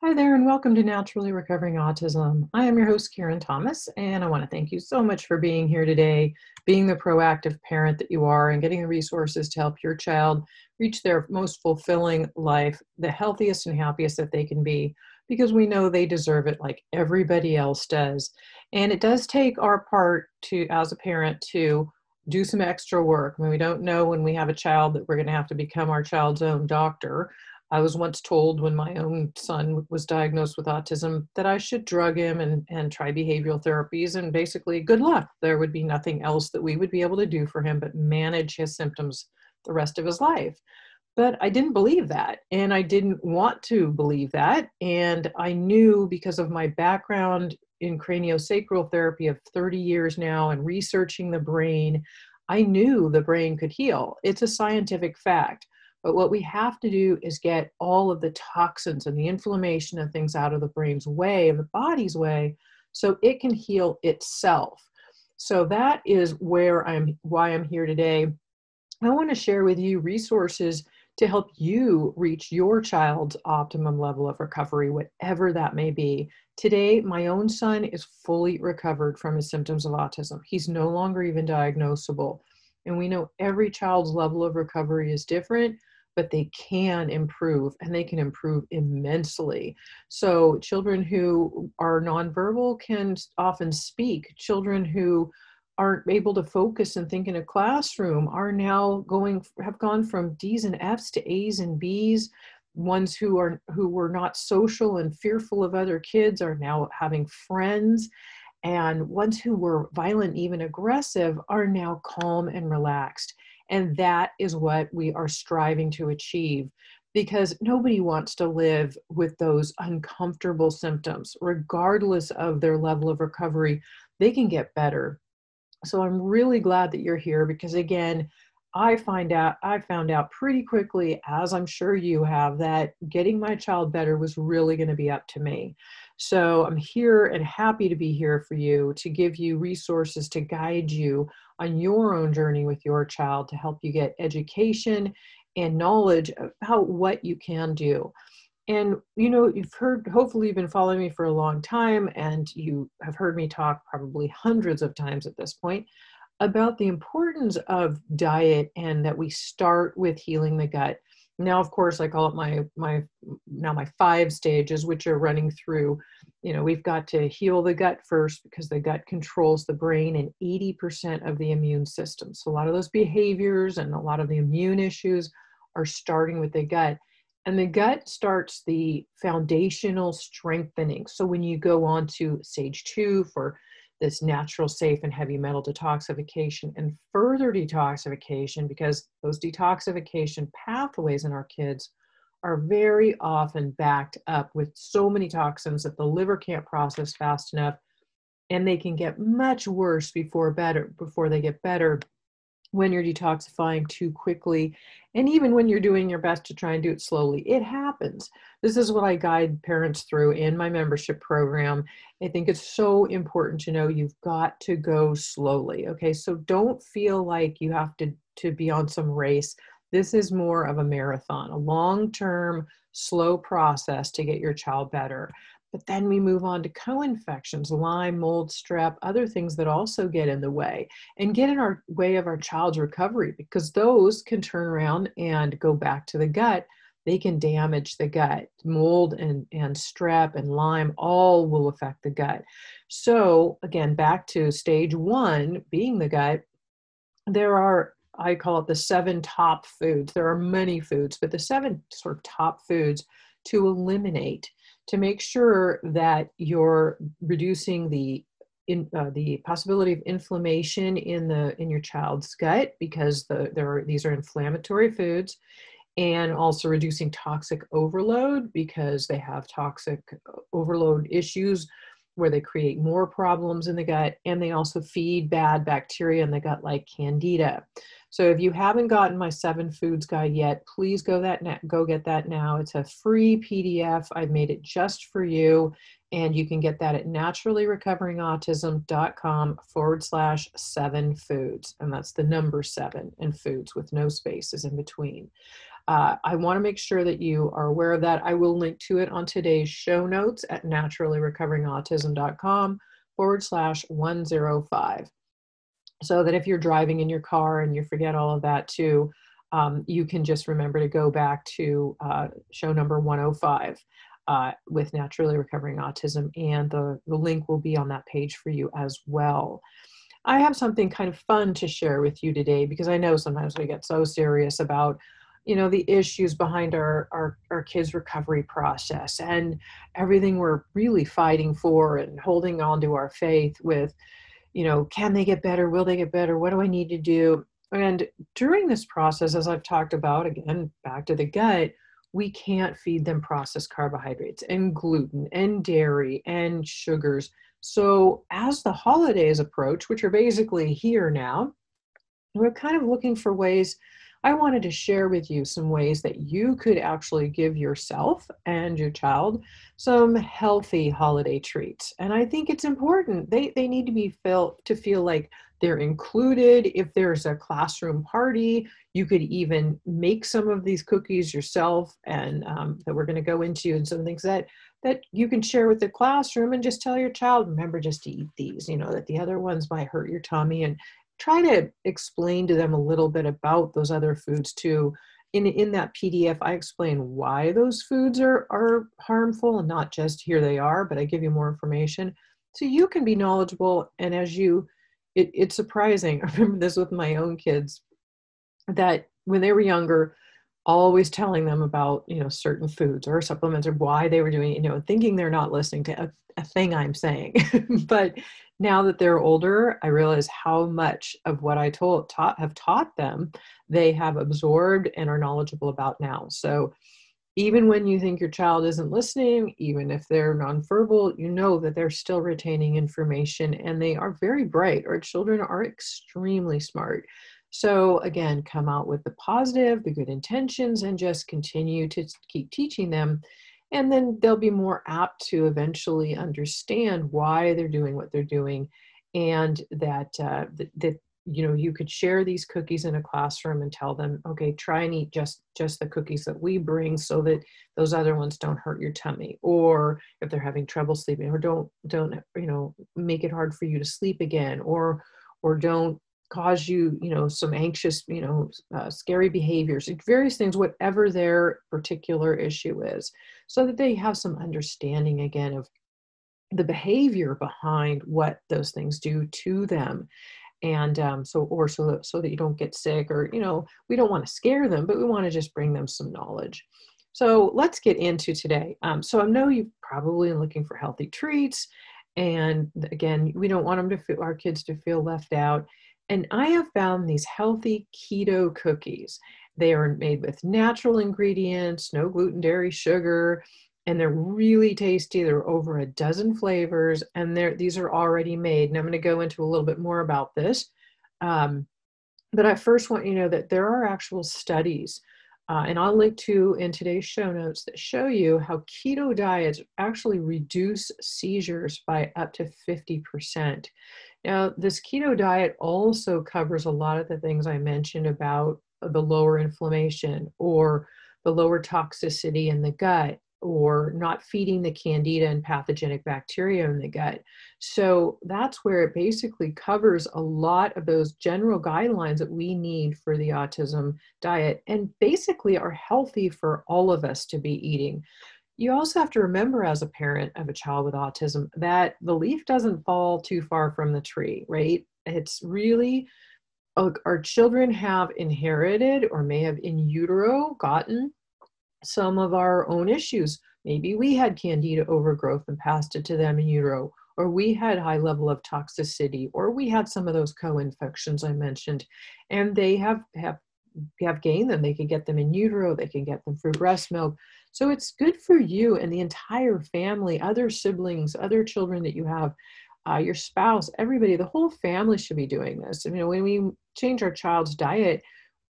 Hi there, and welcome to Naturally Recovering Autism. I am your host, Karen Thomas, and I want to thank you so much for being here today, being the proactive parent that you are, and getting the resources to help your child reach their most fulfilling life, the healthiest and happiest that they can be, because we know they deserve it like everybody else does. And it does take our part to, as a parent, to do some extra work. I mean, we don't know when we have a child that we're going to have to become our child's own doctor I was once told when my own son was diagnosed with autism that I should drug him and, and try behavioral therapies and basically good luck. There would be nothing else that we would be able to do for him but manage his symptoms the rest of his life. But I didn't believe that and I didn't want to believe that. And I knew because of my background in craniosacral therapy of 30 years now and researching the brain, I knew the brain could heal. It's a scientific fact but what we have to do is get all of the toxins and the inflammation and things out of the brain's way and the body's way so it can heal itself. So that is where I'm why I'm here today. I want to share with you resources to help you reach your child's optimum level of recovery, whatever that may be. Today, my own son is fully recovered from his symptoms of autism. He's no longer even diagnosable. And we know every child's level of recovery is different but they can improve and they can improve immensely. So, children who are nonverbal can often speak. Children who aren't able to focus and think in a classroom are now going have gone from D's and F's to A's and B's ones who are who were not social and fearful of other kids are now having friends and ones who were violent even aggressive are now calm and relaxed and that is what we are striving to achieve because nobody wants to live with those uncomfortable symptoms, regardless of their level of recovery. They can get better. So I'm really glad that you're here because, again, I find out I found out pretty quickly, as I'm sure you have, that getting my child better was really going to be up to me. So I'm here and happy to be here for you to give you resources to guide you on your own journey with your child to help you get education and knowledge about what you can do. And you know, you've heard, hopefully, you've been following me for a long time, and you have heard me talk probably hundreds of times at this point about the importance of diet and that we start with healing the gut now of course i call it my my now my five stages which are running through you know we've got to heal the gut first because the gut controls the brain and 80% of the immune system. So a lot of those behaviors and a lot of the immune issues are starting with the gut. And the gut starts the foundational strengthening. So when you go on to stage two for this natural, safe, and heavy metal detoxification and further detoxification because those detoxification pathways in our kids are very often backed up with so many toxins that the liver can't process fast enough and they can get much worse before better before they get better when you're detoxifying too quickly and even when you're doing your best to try and do it slowly it happens. This is what i guide parents through in my membership program. I think it's so important to know you've got to go slowly okay? So don't feel like you have to to be on some race. This is more of a marathon a long term slow process to get your child better but then we move on to co-infections, Lyme, mold, strep, other things that also get in the way and get in our way of our child's recovery because those can turn around and go back to the gut. They can damage the gut. Mold and, and strep and Lyme all will affect the gut. So again, back to stage one, being the gut, there are I call it the seven top foods. There are many foods, but the seven sort of top foods to eliminate to make sure that you're reducing the in, uh, the possibility of inflammation in the in your child's gut because the there are these are inflammatory foods and also reducing toxic overload because they have toxic uh, overload issues where they create more problems in the gut and they also feed bad bacteria in the gut like candida so if you haven't gotten my seven foods guide yet, please go that go get that now. It's a free PDF. I've made it just for you. And you can get that at naturallyrecoveringautism.com forward slash seven foods. And that's the number seven and foods with no spaces in between. Uh, I want to make sure that you are aware of that. I will link to it on today's show notes at naturallyrecoveringautism.com forward slash 105. So that if you're driving in your car and you forget all of that too, um, you can just remember to go back to uh, show number 105 uh, with Naturally Recovering Autism, and the, the link will be on that page for you as well. I have something kind of fun to share with you today because I know sometimes we get so serious about you know the issues behind our, our our kids recovery process and everything we're really fighting for and holding on to our faith with you know can they get better will they get better what do i need to do and during this process as i've talked about again back to the gut we can't feed them processed carbohydrates and gluten and dairy and sugars. So, as the holidays approach, which are basically here now, we're kind of looking for ways. I wanted to share with you some ways that you could actually give yourself and your child some healthy holiday treats. And I think it's important. They, they need to be felt to feel like they're included. If there's a classroom party, you could even make some of these cookies yourself, and um, that we're going to go into, and some things that that you can share with the classroom, and just tell your child, remember just to eat these. You know that the other ones might hurt your tummy, and try to explain to them a little bit about those other foods too. In, in that PDF, I explain why those foods are, are harmful and not just here they are, but I give you more information so you can be knowledgeable. And as you it, it's surprising. I remember this with my own kids that when they were younger, always telling them about you know certain foods or supplements or why they were doing you know, thinking they're not listening to a, a thing I'm saying. but now that they're older, I realize how much of what I told taught have taught them they have absorbed and are knowledgeable about now. So even when you think your child isn't listening, even if they're nonverbal, you know that they're still retaining information and they are very bright. Our children are extremely smart. So, again, come out with the positive, the good intentions, and just continue to keep teaching them. And then they'll be more apt to eventually understand why they're doing what they're doing and that, uh, that, that you know you could share these cookies in a classroom and tell them okay try and eat just just the cookies that we bring so that those other ones don't hurt your tummy or if they're having trouble sleeping or don't don't you know make it hard for you to sleep again or or don't cause you you know some anxious you know uh, scary behaviors various things whatever their particular issue is so that they have some understanding again of the behavior behind what those things do to them. And um, so or so that, so that you don't get sick or you know we don't want to scare them but we want to just bring them some knowledge. So let's get into today. Um, so i know you probably looking for healthy treats and again we don't want them to feel our kids to feel left out and i have found these healthy keto cookies they are made with natural ingredients no gluten dairy sugar and they're really tasty. There are over a dozen flavors, and these are already made. And I'm going to go into a little bit more about this. Um, but I first want you to know that there are actual studies, uh, and I'll link to in today's show notes that show you how keto diets actually reduce seizures by up to 50%. Now, this keto diet also covers a lot of the things I mentioned about the lower inflammation or the lower toxicity in the gut or not feeding the candida and pathogenic bacteria in the gut. So that's where it basically covers a lot of those general guidelines that we need for the autism diet and basically are healthy for all of us to be eating. You also have to remember, as a parent of a child with autism, that the leaf doesn't fall too far from the tree, right? It's really uh, our children have inherited or may have in utero gotten some of our own issues. Maybe we had candida overgrowth and passed it to them in utero, or we had high level of toxicity, or we had some of those co-infections I mentioned, and they have have have gained them. They can get them in utero, they can get them through breast milk. So it's good for you and the entire family, other siblings, other children that you have, uh, your spouse, everybody, the whole family should be doing this. You know, when we change our child's diet,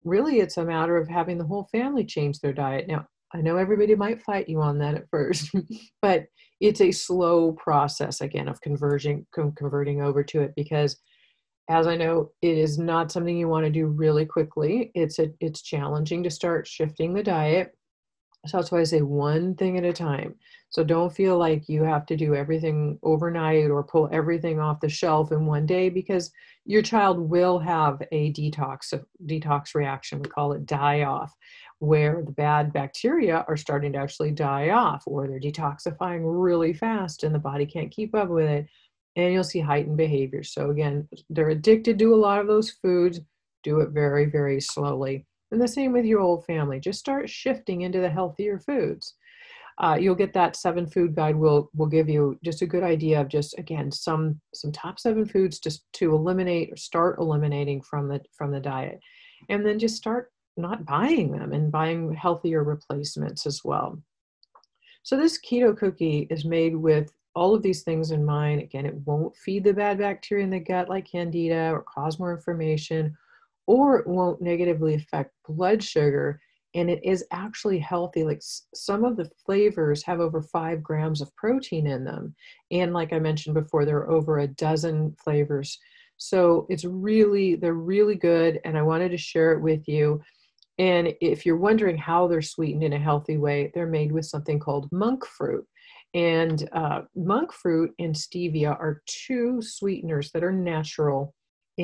really it's a matter of having the whole family change their diet. Now, I know everybody might fight you on that at first, but it's a slow process again of converging converting over to it because as I know, it is not something you want to do really quickly. It's a, it's challenging to start shifting the diet. So that's why I say one thing at a time. So don't feel like you have to do everything overnight or pull everything off the shelf in one day because your child will have a detox a detox reaction. We call it die off, where the bad bacteria are starting to actually die off, or they're detoxifying really fast and the body can't keep up with it and you'll see heightened behavior. So again, they're addicted to a lot of those foods. Do it very, very slowly. And the same with your old family. Just start shifting into the healthier foods. Uh, you'll get that seven food guide will will give you just a good idea of just again some some top seven foods just to eliminate or start eliminating from the from the diet and then just start not buying them and buying healthier replacements as well so this keto cookie is made with all of these things in mind. Again, it won't feed the bad bacteria in the gut like candida or cause more inflammation, or it won't negatively affect blood sugar. And it is actually healthy. Like some of the flavors have over five grams of protein in them. And like I mentioned before, there are over a dozen flavors. So it's really, they're really good. And I wanted to share it with you. And if you're wondering how they're sweetened in a healthy way, they're made with something called monk fruit. And uh, monk fruit and stevia are two sweeteners that are natural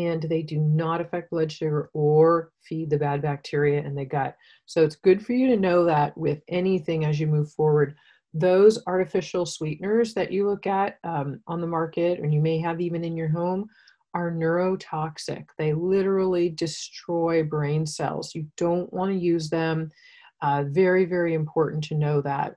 and they do not affect blood sugar or feed the bad bacteria in the gut. So it's good for you to know that with anything as you move forward. Those artificial sweeteners that you look at um, on the market and you may have even in your home are neurotoxic. They literally destroy brain cells. You don't want to use them. Uh, very, very important to know that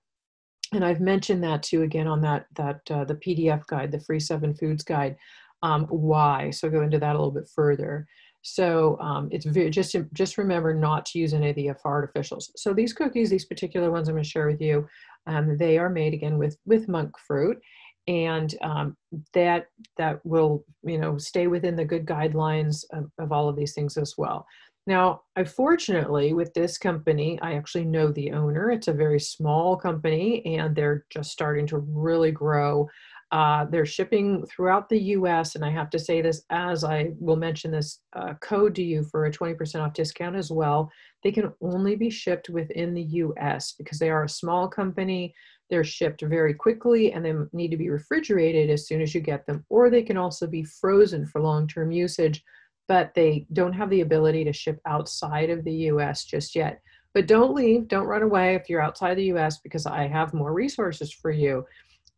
and I've mentioned that too again on that that uh, the PDF guide, the free seven foods guide. Um, why? So go into that a little bit further. So um, it's very, just just remember not to use any of the artificials. So these cookies, these particular ones I'm going to share with you, um, they are made again with with monk fruit, and um, that that will you know stay within the good guidelines of, of all of these things as well. Now, I fortunately, with this company, I actually know the owner. It's a very small company and they're just starting to really grow. Uh, they're shipping throughout the US, and I have to say this as I will mention this uh, code to you for a 20% off discount as well. They can only be shipped within the US because they are a small company. They're shipped very quickly and they need to be refrigerated as soon as you get them, or they can also be frozen for long term usage but they don't have the ability to ship outside of the US just yet. But don't leave, don't run away if you're outside the US because I have more resources for you.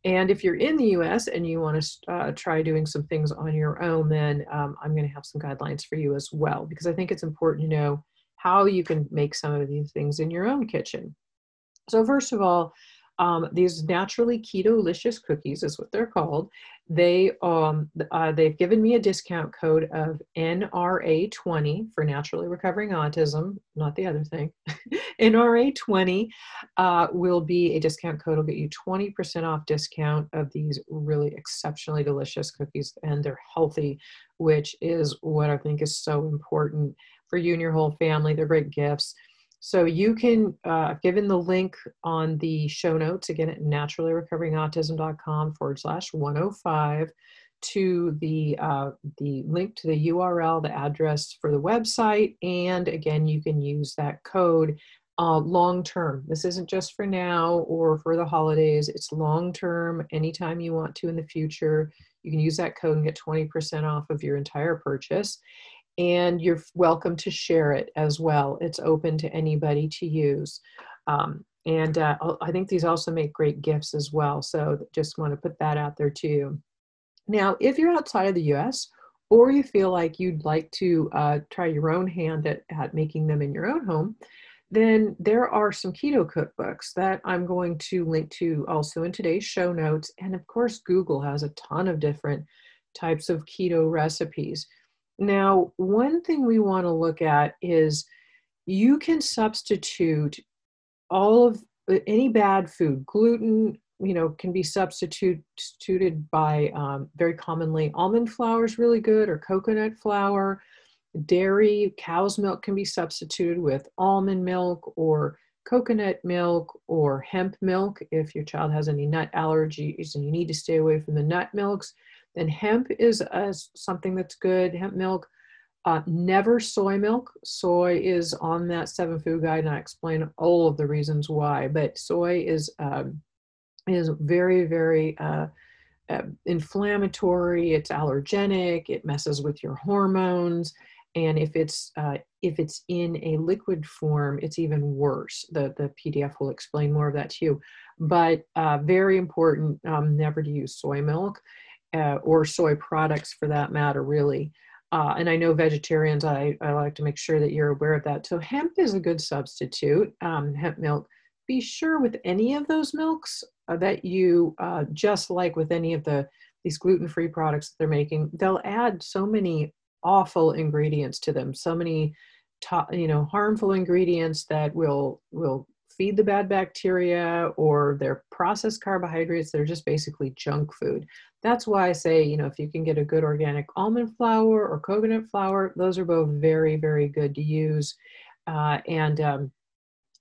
And if you're in the US and you want to uh, try doing some things on your own, then um, I'm going to have some guidelines for you as well because I think it's important to know how you can make some of these things in your own kitchen. So, first of all, um, these naturally keto-licious cookies is what they're called. They um, uh, they've given me a discount code of NRA20 for naturally recovering autism, not the other thing. NRA20 uh, will be a discount code. will get you 20% off discount of these really exceptionally delicious cookies, and they're healthy, which is what I think is so important for you and your whole family. They're great gifts. So you can, uh, given the link on the show notes, again at naturallyrecoveringautism.com forward slash 105 to the, uh, the link to the URL, the address for the website. And again, you can use that code uh, long term. This isn't just for now or for the holidays. It's long term. Anytime you want to in the future, you can use that code and get 20% off of your entire purchase and you're welcome to share it as well. It's open to anybody to use. Um, and uh, I think these also make great gifts as well. So just want to put that out there too. Now, if you're outside of the US or you feel like you'd like to uh, try your own hand at, at making them in your own home, then there are some keto cookbooks that I'm going to link to also in today's show notes. And of course, Google has a ton of different types of keto recipes. Now, one thing we want to look at is you can substitute all of uh, any bad food, gluten, you know, can be substituted by um, very commonly almond flour is really good or coconut flour. Dairy, cow's milk can be substituted with almond milk or coconut milk or hemp milk if your child has any nut allergies and you need to stay away from the nut milks And hemp is something that's good, hemp milk. Uh, never soy milk. Soy is on that seven food guide, and I explain all of the reasons why. But soy is um, is very, very uh, uh, inflammatory. It's allergenic. It messes with your hormones, and if it's uh, if it's in a liquid form, it's even worse. The the PDF will explain more of that to you. But uh, very important, um, never to use soy milk uh, or soy products for that matter, really. Uh, and I know vegetarians, I, I like to make sure that you're aware of that. So hemp is a good substitute, um, hemp milk. Be sure with any of those milks uh, that you, uh, just like with any of the these gluten-free products that they're making, they'll add so many awful ingredients to them, so many, you know, harmful ingredients that will will feed the bad bacteria or they're processed carbohydrates they're just basically junk food that's why i say you know if you can get a good organic almond flour or coconut flour those are both very very good to use uh, and um,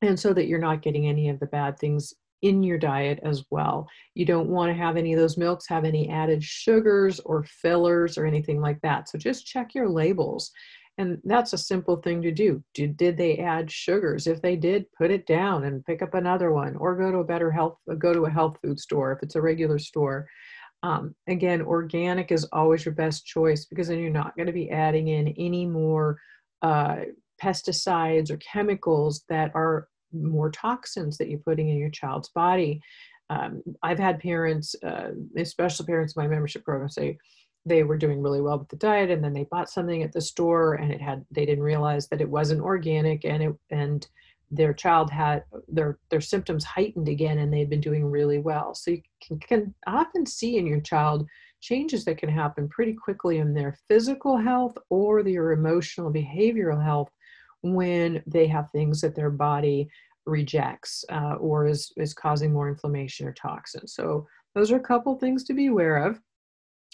and so that you're not getting any of the bad things in your diet as well. You don't want to have any of those milks have any added sugars or fillers or anything like that. So just check your labels and that's a simple thing to do. Did, did they add sugars? If they did, put it down and pick up another one or go to a better health, go to a health food store if it's a regular store. Um, again, organic is always your best choice because then you're not going to be adding in any more uh, pesticides or chemicals that are more toxins that you're putting in your child's body. Um, I've had parents, uh, especially parents in my membership program, say, they were doing really well with the diet and then they bought something at the store and it had they didn't realize that it wasn't organic and it and their child had their their symptoms heightened again and they'd been doing really well. So you can, can often see in your child changes that can happen pretty quickly in their physical health or their emotional behavioral health when they have things that their body rejects uh, or is is causing more inflammation or toxins. So those are a couple things to be aware of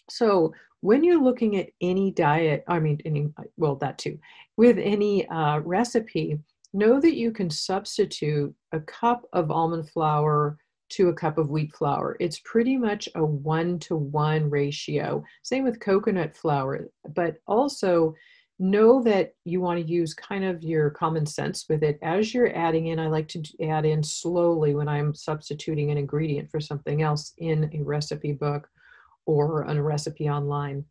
so when you're looking at any diet, I mean, any, well, that too, with any uh, recipe, know that you can substitute a cup of almond flour to a cup of wheat flour. It's pretty much a one to one ratio. Same with coconut flour, but also know that you want to use kind of your common sense with it as you're adding in. I like to add in slowly when I'm substituting an ingredient for something else in a recipe book or on a recipe online.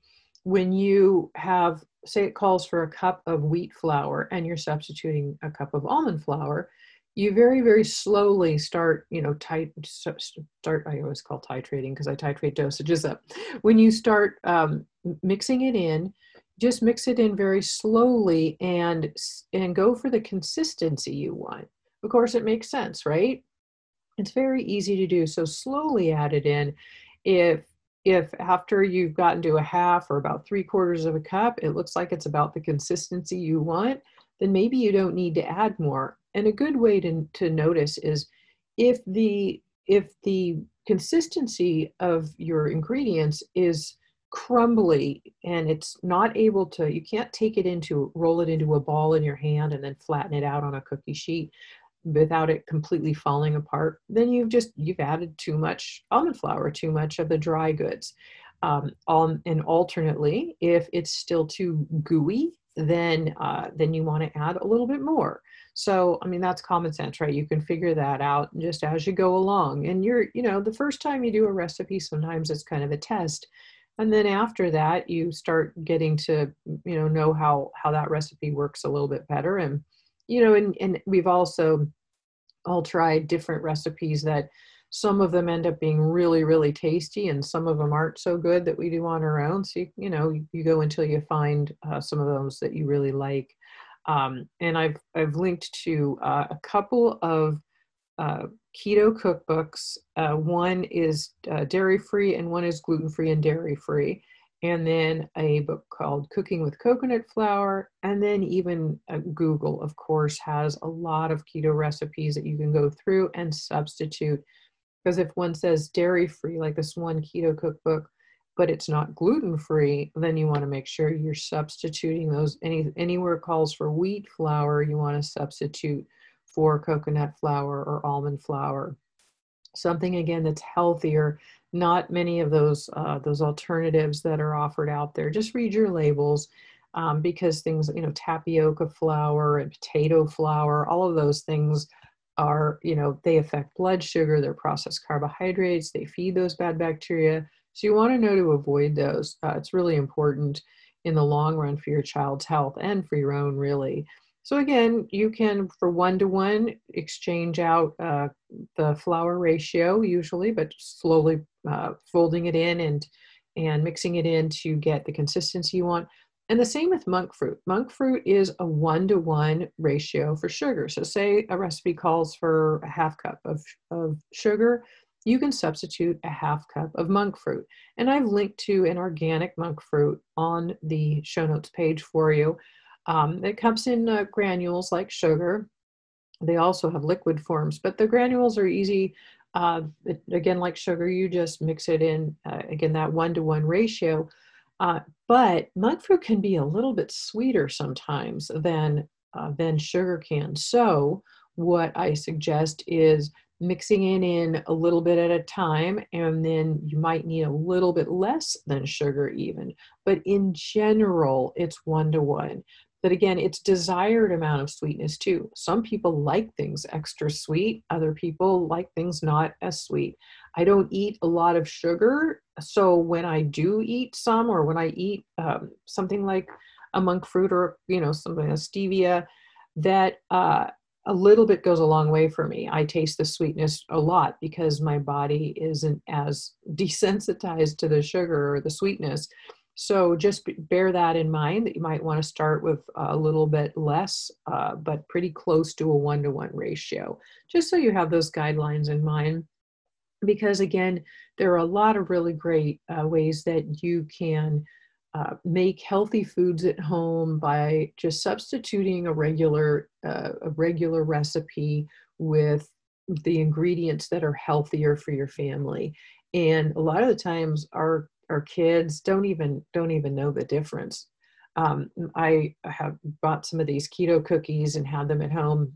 When you have, say, it calls for a cup of wheat flour and you're substituting a cup of almond flour, you very, very slowly start, you know, tight, start, I always call titrating because I titrate dosages up. When you start um, mixing it in, just mix it in very slowly and and go for the consistency you want. Of course, it makes sense, right? It's very easy to do. So slowly add it in. If if after you've gotten to a half or about three quarters of a cup, it looks like it's about the consistency you want, then maybe you don't need to add more. And a good way to, to notice is if the if the consistency of your ingredients is crumbly and it's not able to you can't take it into roll it into a ball in your hand and then flatten it out on a cookie sheet without it completely falling apart, then you've just you've added too much almond flour, too much of the dry goods. Um, um, and alternately, if it's still too gooey, then uh, then you want to add a little bit more. So, I mean, that's common sense, right? You can figure that out just as you go along. And you're, you know, the first time you do a recipe, sometimes it's kind of a test. And then after that, you start getting to, you know, know how how that recipe works a little bit better. And, you know, and, and we've also all tried different recipes that some of them end up being really really tasty and some of them aren't so good that we do on our own. So you, you know you go until you find uh, some of those that you really like. Um, and i've i've linked to uh, a couple of uh, keto cookbooks. Uh, one is uh, dairy free and one is gluten free and dairy free and then a book called Cooking with Coconut Flour. And then even uh, Google, of course, has a lot of keto recipes that you can go through and substitute. Because if one says dairy free, like this one keto cookbook, but it's not gluten free, then you want to make sure you're substituting those. Any anywhere calls for wheat flour, you want to substitute for coconut flour or almond flour. something again that's healthier not many of those uh, those alternatives that are offered out there. Just read your labels um, because things you know tapioca flour and potato flour all of those things are you know they affect blood sugar they're processed carbohydrates they feed those bad bacteria. So you want to know to avoid those. Uh, it's really important in the long run for your child's health and for your own really so again, you can, for one-to-one, exchange out uh, the flour ratio usually, but slowly uh, folding it in and, and mixing it in to get the consistency you want. And the same with monk fruit. Monk fruit is a one-to-one ratio for sugar. So say a recipe calls for a half cup of, of sugar, you can substitute a half cup of monk fruit. And I've linked to an organic monk fruit on the show notes page for you. Um, it comes in uh, granules like sugar. They also have liquid forms, but the granules are easy. Uh, it, again, like sugar, you just mix it in, uh, again, that one to one ratio. Uh, but monk fruit can be a little bit sweeter sometimes than, uh, than sugar can. So, what I suggest is mixing it in a little bit at a time, and then you might need a little bit less than sugar, even. But in general, it's one to one but again it's desired amount of sweetness too. Some people like things extra sweet other people like things not as sweet. I don't eat a lot of sugar so when i do eat some or when i eat um, something like a monk fruit or you know something like stevia that uh, a little bit goes a long way for me. I taste the sweetness a lot because my body isn't as desensitized to the sugar or the sweetness so just bear that in mind that you might want to start with a little bit less, uh, but pretty close to a one to one ratio, just so you have those guidelines in mind. Because again, there are a lot of really great uh, ways that you can uh, make healthy foods at home by just substituting a regular uh, a regular recipe with the ingredients that are healthier for your family. And a lot of the times, our or kids don't even don't even know the difference. Um, I have bought some of these keto cookies and had them at home.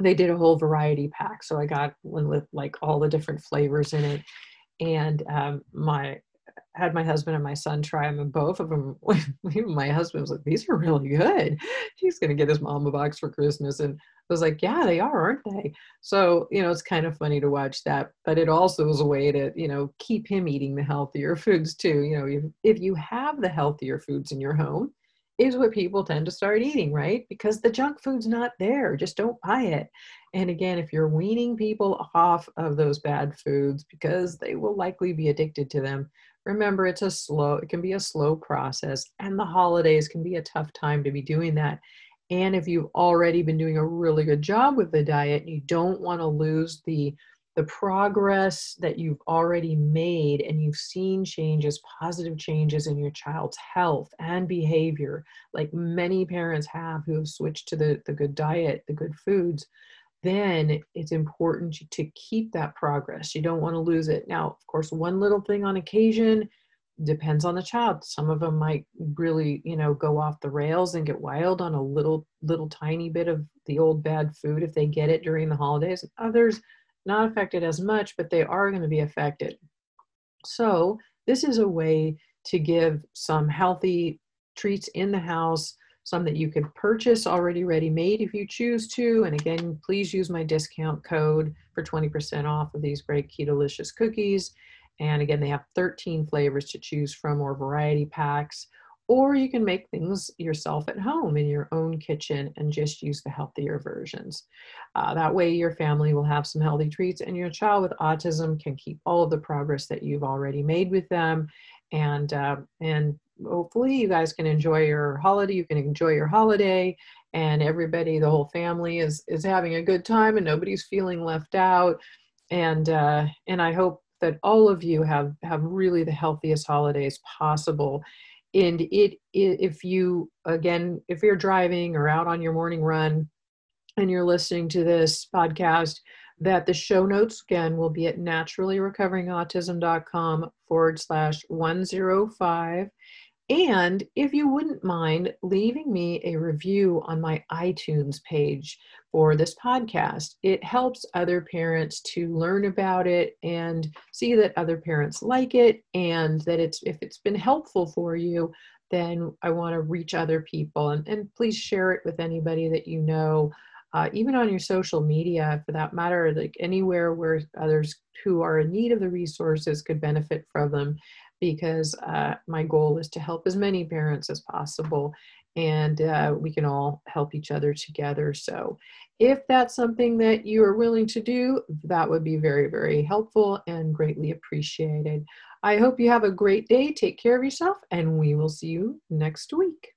They did a whole variety pack, so I got one with like all the different flavors in it. And um, my had my husband and my son try them, and both of them, my husband was like, "These are really good." He's going to get his mom a box for Christmas, and I was like, "Yeah, they are, aren't they?" So you know, it's kind of funny to watch that, but it also is a way to you know keep him eating the healthier foods too. You know, if if you have the healthier foods in your home, is what people tend to start eating, right? Because the junk food's not there. Just don't buy it. And again, if you're weaning people off of those bad foods because they will likely be addicted to them, remember it's a slow it can be a slow process and the holidays can be a tough time to be doing that. And if you've already been doing a really good job with the diet you don't want to lose the the progress that you've already made and you've seen changes positive changes in your child's health and behavior like many parents have who have switched to the, the good diet the good foods then it's important to keep that progress. You don't want to lose it. Now, of course, one little thing on occasion depends on the child. Some of them might really, you know, go off the rails and get wild on a little, little tiny bit of the old bad food if they get it during the holidays. Others not affected as much, but they are going to be affected. So, this is a way to give some healthy treats in the house some that you could purchase already ready made if you choose to. And again, please use my discount code for 20% off of these great Keto-licious cookies. And again, they have 13 flavors to choose from or variety packs. Or you can make things yourself at home in your own kitchen and just use the healthier versions. Uh, that way, your family will have some healthy treats, and your child with autism can keep all of the progress that you've already made with them and uh, and hopefully you guys can enjoy your holiday you can enjoy your holiday and everybody the whole family is is having a good time and nobody's feeling left out. And uh, and i hope that all of you have have really the healthiest holidays possible. And it, it if you again if you're driving or out on your morning run and you're listening to this podcast that the show notes again will be at naturallyrecoveringautism.com forward slash 105 And if you wouldn't mind leaving me a review on my iTunes page for this podcast, it helps other parents to learn about it and see that other parents like it and that it's if it's been helpful for you, then I want to reach other people and, and please share it with anybody that you know. Uh, even on your social media for that matter, like anywhere where others who are in need of the resources could benefit from them because uh, my goal is to help as many parents as possible and uh, we can all help each other together. So, if that's something that you are willing to do, that would be very, very helpful and greatly appreciated. I hope you have a great day. Take care of yourself, and we will see you next week.